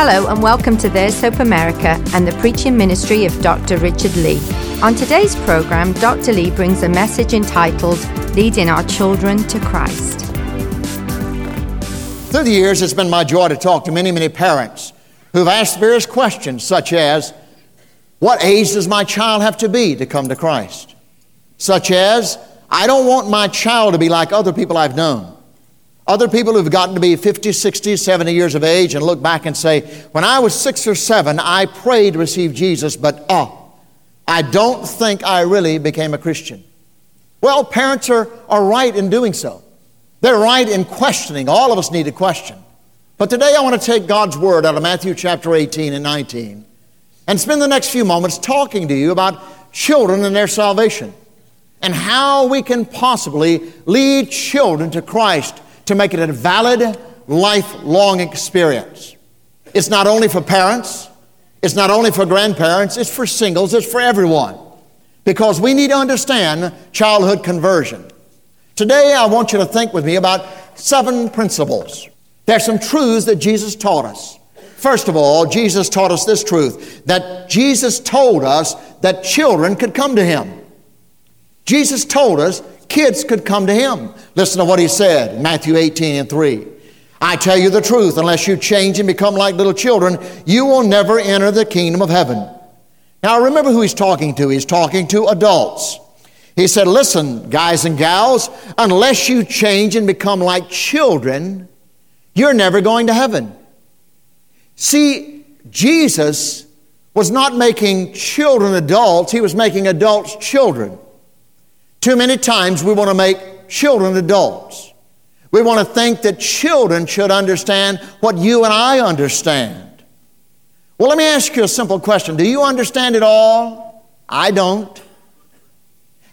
Hello, and welcome to There's Hope America and the preaching ministry of Dr. Richard Lee. On today's program, Dr. Lee brings a message entitled Leading Our Children to Christ. Through the years, it's been my joy to talk to many, many parents who've asked various questions, such as What age does my child have to be to come to Christ? Such as, I don't want my child to be like other people I've known. Other people who've gotten to be 50, 60, 70 years of age and look back and say, When I was six or seven, I prayed to receive Jesus, but oh, I don't think I really became a Christian. Well, parents are, are right in doing so. They're right in questioning. All of us need to question. But today I want to take God's word out of Matthew chapter 18 and 19 and spend the next few moments talking to you about children and their salvation and how we can possibly lead children to Christ to make it a valid, lifelong experience. It's not only for parents, it's not only for grandparents, it's for singles, it's for everyone. Because we need to understand childhood conversion. Today, I want you to think with me about seven principles. There's some truths that Jesus taught us. First of all, Jesus taught us this truth that Jesus told us that children could come to Him. Jesus told us kids could come to him. Listen to what he said, Matthew 18 and 3. I tell you the truth, unless you change and become like little children, you will never enter the kingdom of heaven. Now remember who he's talking to. He's talking to adults. He said, Listen, guys and gals, unless you change and become like children, you're never going to heaven. See, Jesus was not making children adults, he was making adults children. Too many times we want to make children adults. We want to think that children should understand what you and I understand. Well, let me ask you a simple question. Do you understand it all? I don't.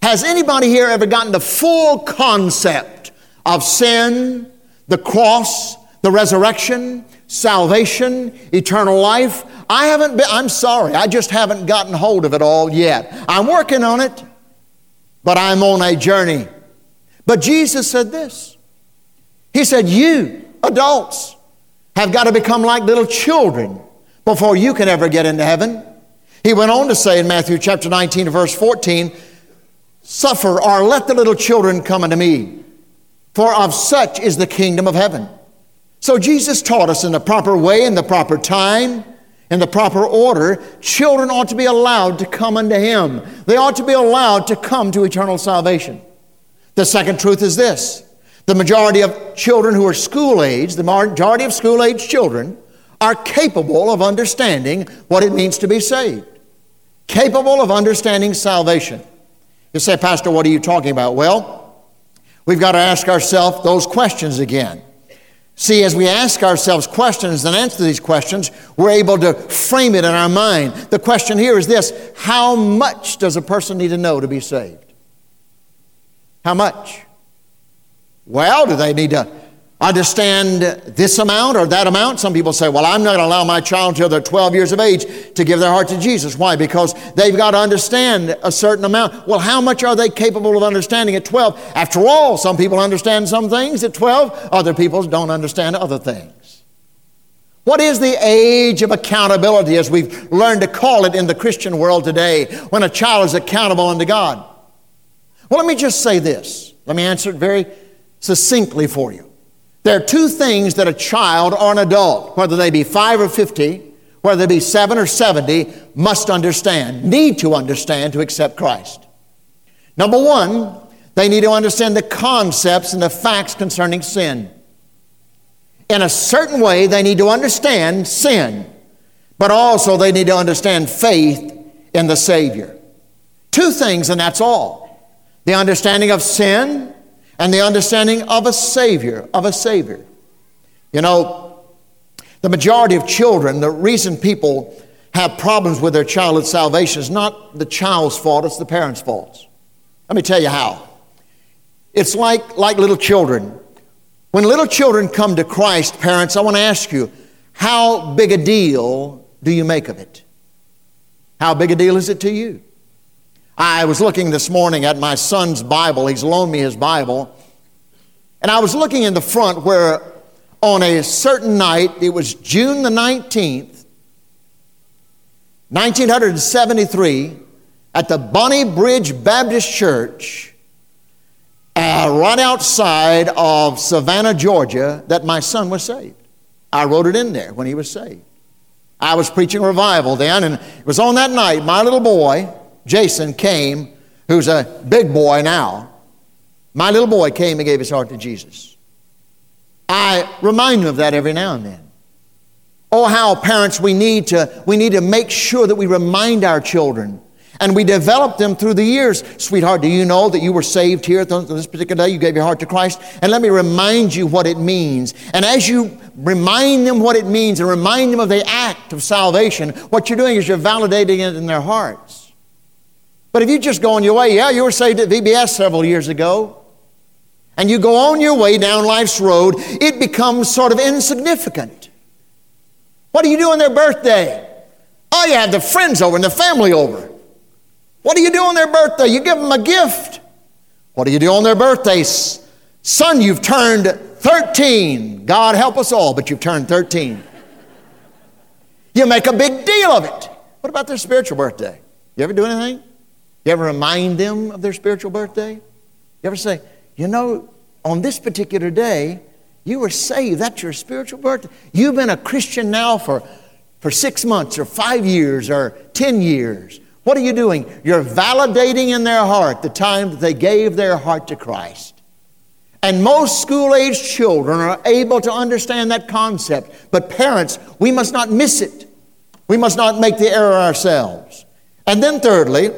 Has anybody here ever gotten the full concept of sin, the cross, the resurrection, salvation, eternal life? I haven't been, I'm sorry, I just haven't gotten hold of it all yet. I'm working on it but I'm on a journey. But Jesus said this He said, You, adults, have got to become like little children before you can ever get into heaven. He went on to say in Matthew chapter 19, verse 14, Suffer or let the little children come unto me, for of such is the kingdom of heaven. So Jesus taught us in the proper way, in the proper time, in the proper order, children ought to be allowed to come unto Him. They ought to be allowed to come to eternal salvation. The second truth is this the majority of children who are school age, the majority of school age children, are capable of understanding what it means to be saved, capable of understanding salvation. You say, Pastor, what are you talking about? Well, we've got to ask ourselves those questions again. See, as we ask ourselves questions and answer these questions, we're able to frame it in our mind. The question here is this How much does a person need to know to be saved? How much? Well, do they need to understand this amount or that amount. Some people say, well, I'm not going to allow my child until they're 12 years of age to give their heart to Jesus. Why? Because they've got to understand a certain amount. Well, how much are they capable of understanding at 12? After all, some people understand some things at 12, other people don't understand other things. What is the age of accountability, as we've learned to call it in the Christian world today, when a child is accountable unto God? Well, let me just say this. Let me answer it very succinctly for you. There are two things that a child or an adult, whether they be 5 or 50, whether they be 7 or 70, must understand, need to understand to accept Christ. Number one, they need to understand the concepts and the facts concerning sin. In a certain way, they need to understand sin, but also they need to understand faith in the Savior. Two things, and that's all the understanding of sin and the understanding of a Savior, of a Savior. You know, the majority of children, the reason people have problems with their childhood salvation is not the child's fault, it's the parents' fault. Let me tell you how. It's like, like little children. When little children come to Christ, parents, I want to ask you, how big a deal do you make of it? How big a deal is it to you? I was looking this morning at my son's Bible. He's loaned me his Bible. And I was looking in the front where on a certain night, it was June the 19th, 1973, at the Bonnie Bridge Baptist Church, uh, right outside of Savannah, Georgia, that my son was saved. I wrote it in there when he was saved. I was preaching revival then, and it was on that night my little boy, Jason, came, who's a big boy now. My little boy came and gave his heart to Jesus. I remind him of that every now and then. Oh, how parents we need to we need to make sure that we remind our children and we develop them through the years. Sweetheart, do you know that you were saved here on this particular day? You gave your heart to Christ. And let me remind you what it means. And as you remind them what it means and remind them of the act of salvation, what you're doing is you're validating it in their hearts. But if you just go on your way, yeah, you were saved at VBS several years ago, and you go on your way down life's road, it becomes sort of insignificant. What do you do on their birthday? Oh, you have the friends over and the family over. What do you do on their birthday? You give them a gift. What do you do on their birthdays? Son, you've turned 13. God help us all, but you've turned 13. You make a big deal of it. What about their spiritual birthday? You ever do anything? You ever remind them of their spiritual birthday? You ever say, you know, on this particular day, you were saved. That's your spiritual birthday. You've been a Christian now for, for six months or five years or 10 years. What are you doing? You're validating in their heart the time that they gave their heart to Christ. And most school age children are able to understand that concept. But parents, we must not miss it. We must not make the error ourselves. And then, thirdly,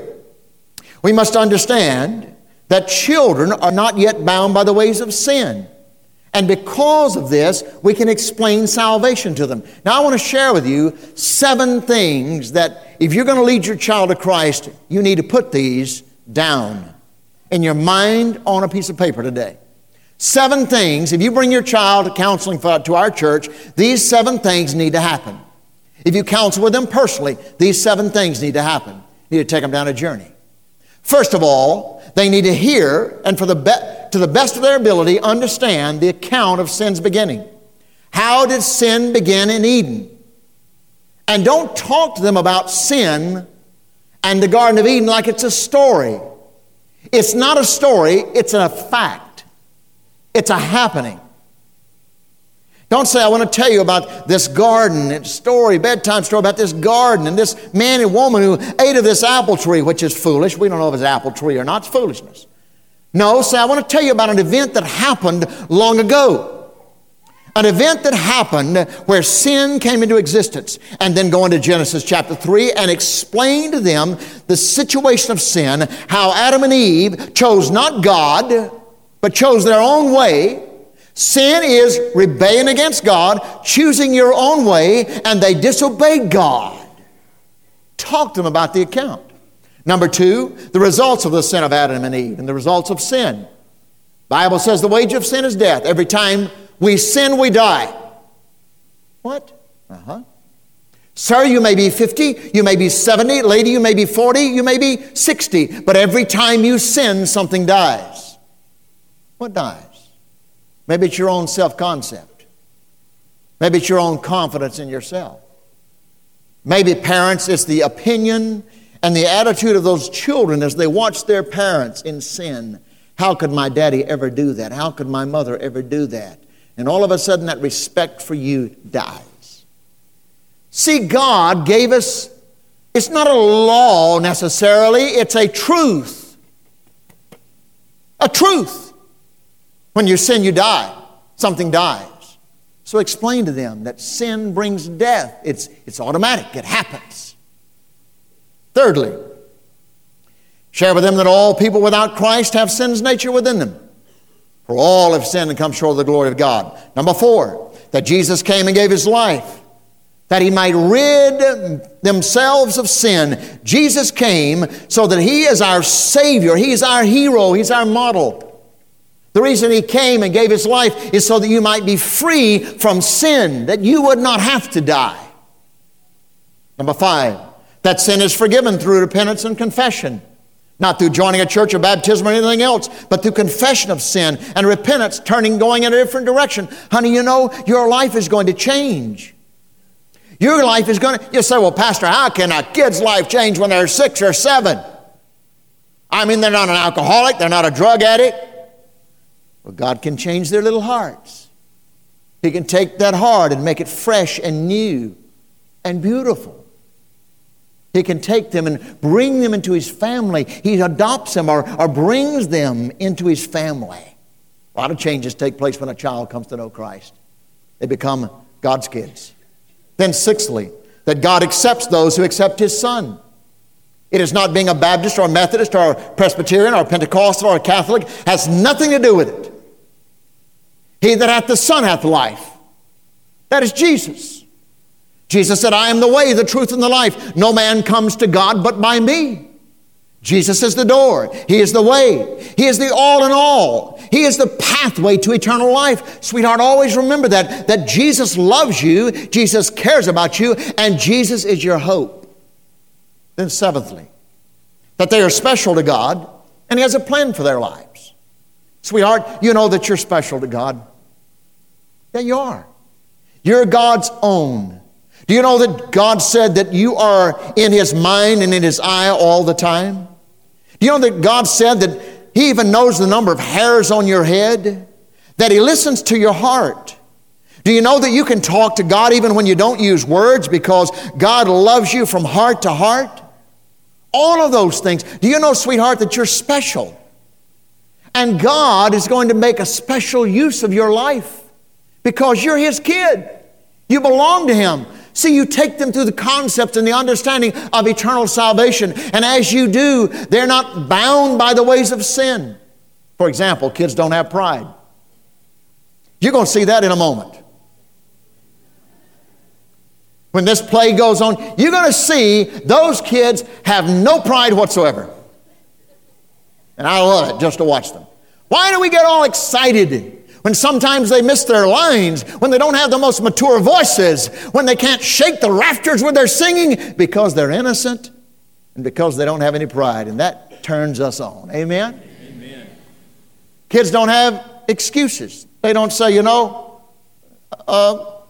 we must understand that children are not yet bound by the ways of sin. And because of this, we can explain salvation to them. Now, I want to share with you seven things that if you're going to lead your child to Christ, you need to put these down in your mind on a piece of paper today. Seven things, if you bring your child to counseling for, to our church, these seven things need to happen. If you counsel with them personally, these seven things need to happen. You need to take them down a journey. First of all, they need to hear and for the be- to the best of their ability, understand the account of sin's beginning. How did sin begin in Eden? And don't talk to them about sin and the Garden of Eden like it's a story. It's not a story, it's a fact. It's a happening. Don't say, I want to tell you about this garden and story, bedtime story about this garden and this man and woman who ate of this apple tree, which is foolish. We don't know if it's apple tree or not. It's foolishness. No, say, I want to tell you about an event that happened long ago. An event that happened where sin came into existence. And then go into Genesis chapter 3 and explain to them the situation of sin, how Adam and Eve chose not God, but chose their own way. Sin is rebellion against God, choosing your own way, and they disobeyed God. Talk to them about the account. Number two, the results of the sin of Adam and Eve and the results of sin. Bible says the wage of sin is death. Every time we sin, we die. What? Uh-huh. Sir, you may be 50, you may be 70, lady, you may be 40, you may be 60, but every time you sin, something dies. What dies? Maybe it's your own self concept. Maybe it's your own confidence in yourself. Maybe, parents, it's the opinion and the attitude of those children as they watch their parents in sin. How could my daddy ever do that? How could my mother ever do that? And all of a sudden, that respect for you dies. See, God gave us, it's not a law necessarily, it's a truth. A truth. When you sin, you die. Something dies. So explain to them that sin brings death. It's, it's automatic, it happens. Thirdly, share with them that all people without Christ have sin's nature within them. For all have sinned and come short of the glory of God. Number four, that Jesus came and gave his life that he might rid themselves of sin. Jesus came so that he is our Savior, he's our hero, he's our model. The reason he came and gave his life is so that you might be free from sin, that you would not have to die. Number five, that sin is forgiven through repentance and confession. Not through joining a church or baptism or anything else, but through confession of sin and repentance, turning, going in a different direction. Honey, you know, your life is going to change. Your life is going to, you say, well, Pastor, how can a kid's life change when they're six or seven? I mean, they're not an alcoholic, they're not a drug addict. God can change their little hearts. He can take that heart and make it fresh and new and beautiful. He can take them and bring them into His family. He adopts them or, or brings them into His family. A lot of changes take place when a child comes to know Christ. They become God's kids. Then, sixthly, that God accepts those who accept His Son. It is not being a Baptist or a Methodist or a Presbyterian or a Pentecostal or a Catholic, has nothing to do with it. He that hath the Son hath life. That is Jesus. Jesus said, I am the way, the truth, and the life. No man comes to God but by me. Jesus is the door. He is the way. He is the all in all. He is the pathway to eternal life. Sweetheart, always remember that, that Jesus loves you, Jesus cares about you, and Jesus is your hope. Then, seventhly, that they are special to God and He has a plan for their lives. Sweetheart, you know that you're special to God. Yeah, you are. You're God's own. Do you know that God said that you are in His mind and in His eye all the time? Do you know that God said that He even knows the number of hairs on your head? That He listens to your heart? Do you know that you can talk to God even when you don't use words because God loves you from heart to heart? All of those things. Do you know, sweetheart, that you're special? And God is going to make a special use of your life because you're His kid. You belong to Him. See, you take them through the concepts and the understanding of eternal salvation. And as you do, they're not bound by the ways of sin. For example, kids don't have pride. You're going to see that in a moment. When this play goes on, you're going to see those kids have no pride whatsoever. And I love it just to watch them. Why do we get all excited when sometimes they miss their lines, when they don't have the most mature voices, when they can't shake the rafters with they're singing because they're innocent and because they don't have any pride. And that turns us on. Amen? Amen. Kids don't have excuses. They don't say, you know, uh,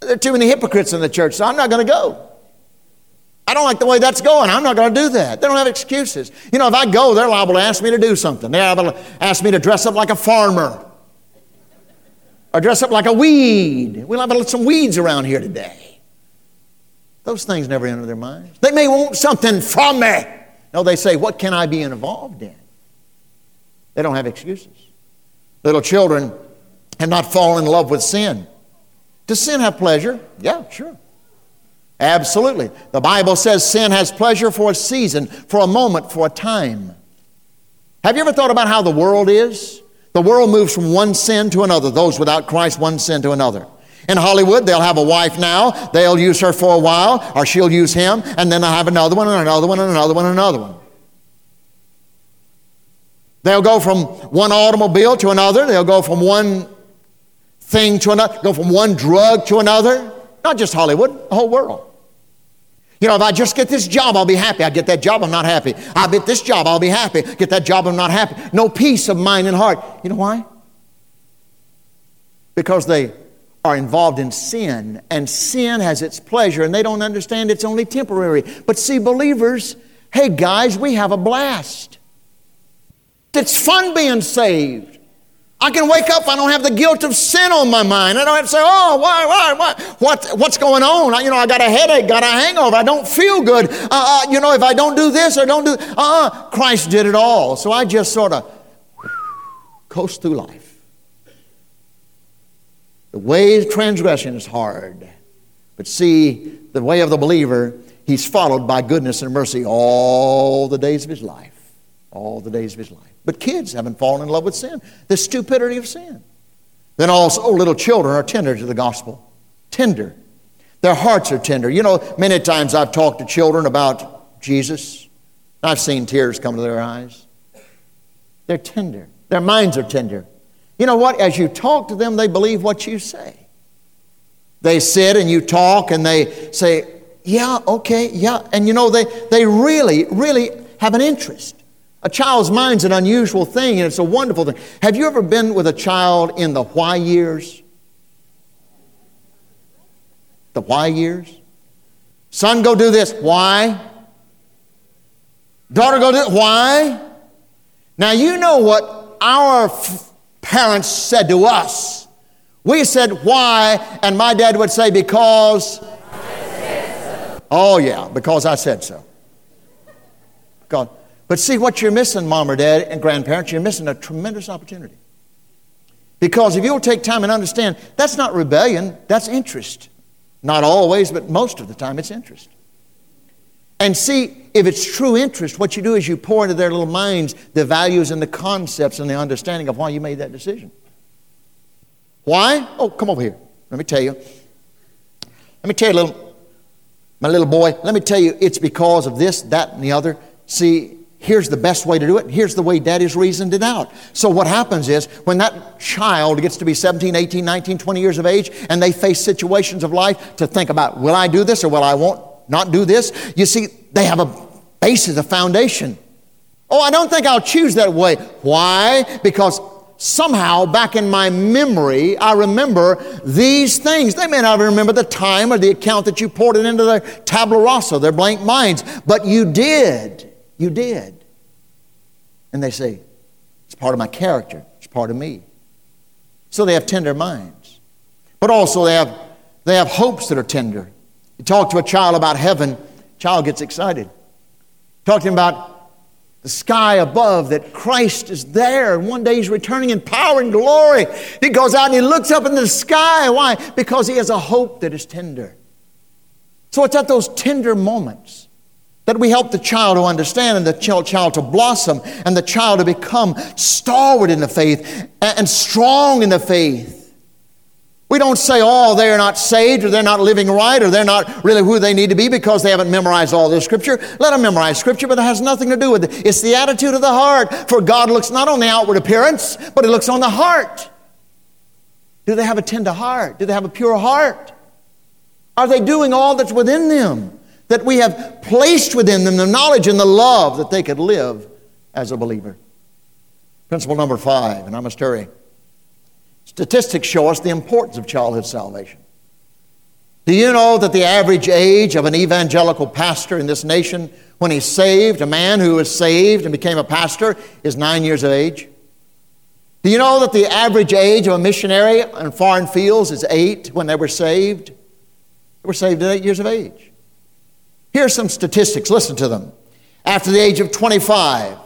there are too many hypocrites in the church, so I'm not going to go. I don't like the way that's going. I'm not going to do that. They don't have excuses. You know, if I go, they're liable to ask me to do something. They're liable to ask me to dress up like a farmer or dress up like a weed. We'll have some weeds around here today. Those things never enter their minds. They may want something from me. No, they say, What can I be involved in? They don't have excuses. Little children have not fallen in love with sin. Does sin have pleasure? Yeah, sure. Absolutely. The Bible says sin has pleasure for a season, for a moment, for a time. Have you ever thought about how the world is? The world moves from one sin to another, those without Christ, one sin to another. In Hollywood, they'll have a wife now, they'll use her for a while, or she'll use him, and then they'll have another one, and another one, and another one, and another one. They'll go from one automobile to another, they'll go from one thing to another, go from one drug to another. Not just Hollywood, the whole world. You know, if I just get this job, I'll be happy. I get that job, I'm not happy. I get this job, I'll be happy. Get that job, I'm not happy. No peace of mind and heart. You know why? Because they are involved in sin, and sin has its pleasure, and they don't understand it's only temporary. But see, believers, hey guys, we have a blast. It's fun being saved. I can wake up, I don't have the guilt of sin on my mind. I don't have to say, oh, why, why, why? What, what's going on? I, you know, I got a headache, got a hangover, I don't feel good. Uh, uh, you know, if I don't do this or don't do, uh, uh Christ did it all. So I just sort of coast through life. The way of transgression is hard. But see, the way of the believer, he's followed by goodness and mercy all the days of his life. All the days of his life. But kids haven't fallen in love with sin, the stupidity of sin. Then also, oh, little children are tender to the gospel. Tender. Their hearts are tender. You know, many times I've talked to children about Jesus. I've seen tears come to their eyes. They're tender. Their minds are tender. You know what? As you talk to them, they believe what you say. They sit and you talk and they say, Yeah, okay, yeah. And you know, they, they really, really have an interest. A child's mind's an unusual thing and it's a wonderful thing. Have you ever been with a child in the why years? The why years? Son, go do this. Why? Daughter, go do it. Why? Now, you know what our f- parents said to us. We said, why? And my dad would say, because. So. Oh, yeah, because I said so. God. But see what you're missing, mom or dad and grandparents, you're missing a tremendous opportunity. Because if you'll take time and understand, that's not rebellion, that's interest. Not always, but most of the time, it's interest. And see, if it's true interest, what you do is you pour into their little minds the values and the concepts and the understanding of why you made that decision. Why? Oh, come over here. Let me tell you. Let me tell you, little, my little boy, let me tell you, it's because of this, that, and the other. See, here's the best way to do it. Here's the way daddy's reasoned it out. So what happens is when that child gets to be 17, 18, 19, 20 years of age and they face situations of life to think about, will I do this or will I won't not do this? You see, they have a basis, a foundation. Oh, I don't think I'll choose that way. Why? Because somehow back in my memory, I remember these things. They may not remember the time or the account that you poured it into their tabula rasa, their blank minds, but you did. You did. And they say, It's part of my character, it's part of me. So they have tender minds. But also they have, they have hopes that are tender. You talk to a child about heaven, child gets excited. Talk to him about the sky above, that Christ is there, and one day he's returning in power and glory. He goes out and he looks up in the sky. Why? Because he has a hope that is tender. So it's at those tender moments that we help the child to understand and the child to blossom and the child to become stalwart in the faith and strong in the faith. We don't say, oh, they're not saved or they're not living right or they're not really who they need to be because they haven't memorized all the scripture. Let them memorize scripture, but it has nothing to do with it. It's the attitude of the heart. For God looks not on the outward appearance, but He looks on the heart. Do they have a tender heart? Do they have a pure heart? Are they doing all that's within them? That we have placed within them the knowledge and the love that they could live as a believer. Principle number five, and I must hurry. Statistics show us the importance of childhood salvation. Do you know that the average age of an evangelical pastor in this nation, when he's saved, a man who is saved and became a pastor, is nine years of age? Do you know that the average age of a missionary in foreign fields is eight when they were saved? They were saved at eight years of age. Here's some statistics, listen to them. After the age of 25,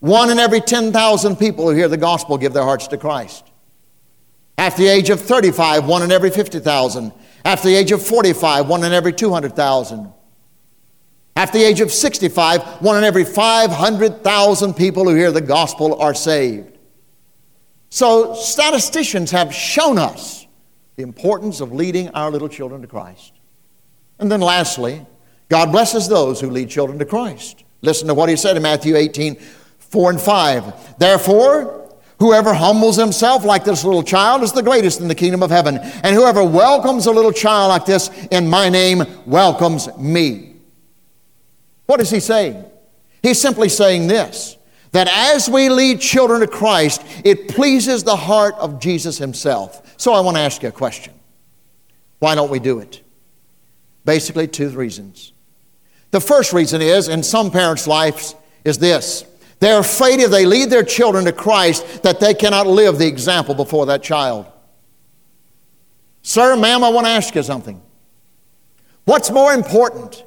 one in every 10,000 people who hear the gospel give their hearts to Christ. After the age of 35, one in every 50,000. After the age of 45, one in every 200,000. After the age of 65, one in every 500,000 people who hear the gospel are saved. So, statisticians have shown us the importance of leading our little children to Christ. And then, lastly, God blesses those who lead children to Christ. Listen to what he said in Matthew 18, 4 and 5. Therefore, whoever humbles himself like this little child is the greatest in the kingdom of heaven. And whoever welcomes a little child like this in my name welcomes me. What is he saying? He's simply saying this that as we lead children to Christ, it pleases the heart of Jesus himself. So I want to ask you a question. Why don't we do it? Basically, two reasons. The first reason is, in some parents' lives, is this. They're afraid if they lead their children to Christ that they cannot live the example before that child. Sir, ma'am, I want to ask you something. What's more important?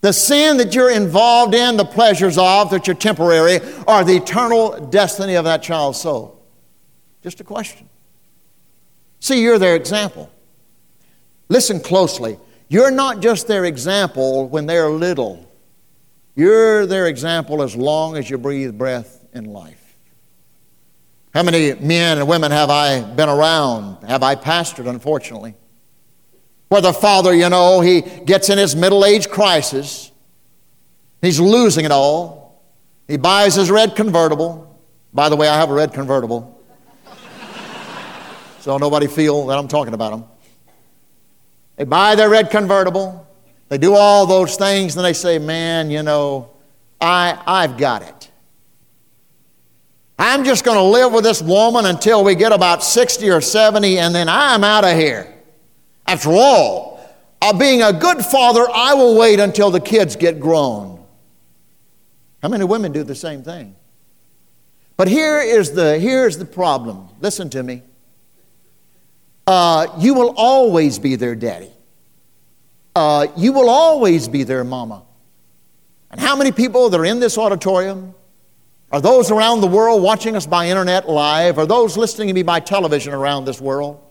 The sin that you're involved in, the pleasures of, that you're temporary, or the eternal destiny of that child's soul? Just a question. See, you're their example. Listen closely. You're not just their example when they're little, you're their example as long as you breathe breath in life. How many men and women have I been around? Have I pastored, unfortunately? Where the father, you know, he gets in his middle age crisis, he's losing it all. He buys his red convertible. By the way, I have a red convertible. so nobody feel that I'm talking about them. They buy their red convertible. They do all those things, and they say, Man, you know, I, I've got it. I'm just going to live with this woman until we get about 60 or 70, and then I'm out of here. After all, uh, being a good father, I will wait until the kids get grown. How many women do the same thing? But here is the, here is the problem. Listen to me. Uh, you will always be their daddy. Uh, you will always be their mama. And how many people that are in this auditorium, are those around the world watching us by internet live, are those listening to me by television around this world?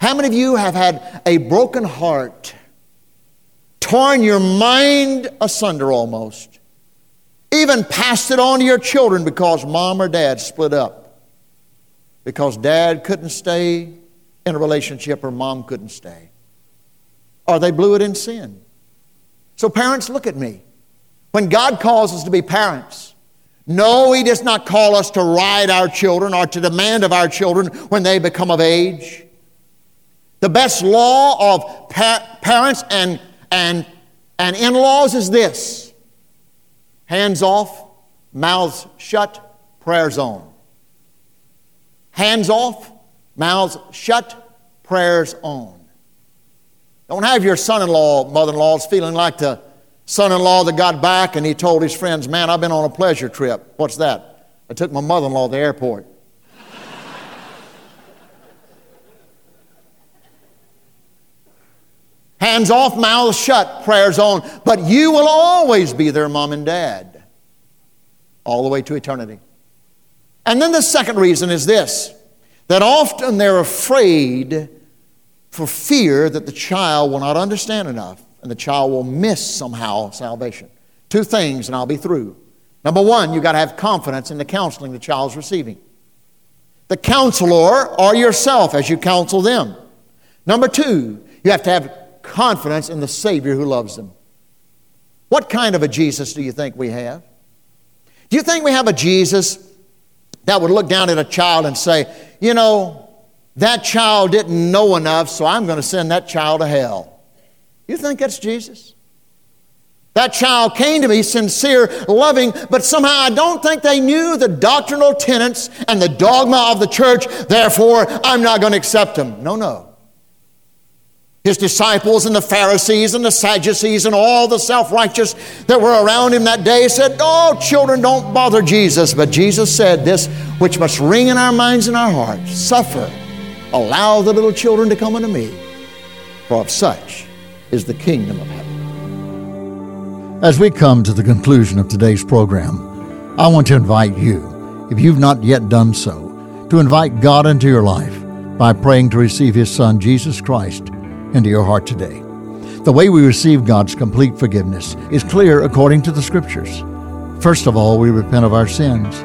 How many of you have had a broken heart, torn your mind asunder almost, even passed it on to your children because mom or dad split up? Because dad couldn't stay in a relationship or mom couldn't stay. Or they blew it in sin. So, parents, look at me. When God calls us to be parents, no, He does not call us to ride our children or to demand of our children when they become of age. The best law of pa- parents and, and, and in laws is this hands off, mouths shut, prayers on. Hands off, mouths shut, prayers on. Don't have your son in law, mother in laws feeling like the son in law that got back and he told his friends, Man, I've been on a pleasure trip. What's that? I took my mother in law to the airport. Hands off, mouths shut, prayers on. But you will always be their mom and dad, all the way to eternity. And then the second reason is this that often they're afraid for fear that the child will not understand enough and the child will miss somehow salvation. Two things, and I'll be through. Number one, you've got to have confidence in the counseling the child's receiving. The counselor or yourself as you counsel them. Number two, you have to have confidence in the Savior who loves them. What kind of a Jesus do you think we have? Do you think we have a Jesus that would look down at a child and say, you know, that child didn't know enough, so I'm going to send that child to hell? You think that's Jesus? That child came to me sincere, loving, but somehow I don't think they knew the doctrinal tenets and the dogma of the church, therefore I'm not going to accept them. No, no. His disciples and the Pharisees and the Sadducees and all the self righteous that were around him that day said, Oh, children, don't bother Jesus. But Jesus said this, which must ring in our minds and our hearts Suffer, allow the little children to come unto me, for of such is the kingdom of heaven. As we come to the conclusion of today's program, I want to invite you, if you've not yet done so, to invite God into your life by praying to receive His Son, Jesus Christ into your heart today. The way we receive God's complete forgiveness is clear according to the Scriptures. First of all, we repent of our sins.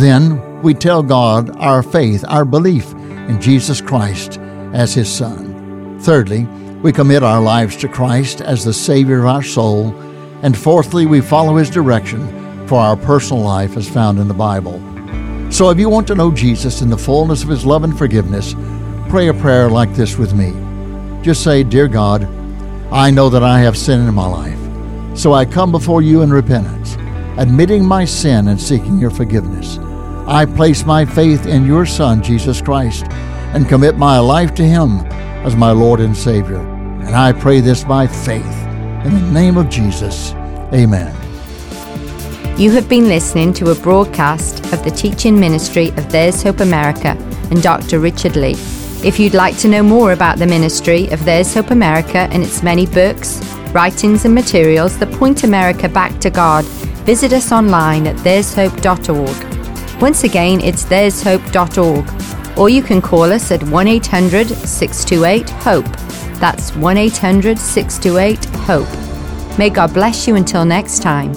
Then we tell God our faith, our belief in Jesus Christ as His Son. Thirdly, we commit our lives to Christ as the Savior of our soul. And fourthly, we follow His direction for our personal life as found in the Bible. So if you want to know Jesus in the fullness of His love and forgiveness, pray a prayer like this with me. Just say, Dear God, I know that I have sin in my life, so I come before you in repentance, admitting my sin and seeking your forgiveness. I place my faith in your Son, Jesus Christ, and commit my life to him as my Lord and Savior. And I pray this by faith. In the name of Jesus, amen. You have been listening to a broadcast of the teaching ministry of There's Hope America and Dr. Richard Lee. If you'd like to know more about the ministry of There's Hope America and its many books, writings, and materials that point America back to God, visit us online at there'shope.org. Once again, it's there'shope.org, or you can call us at 1 800 628 HOPE. That's 1 800 628 HOPE. May God bless you until next time.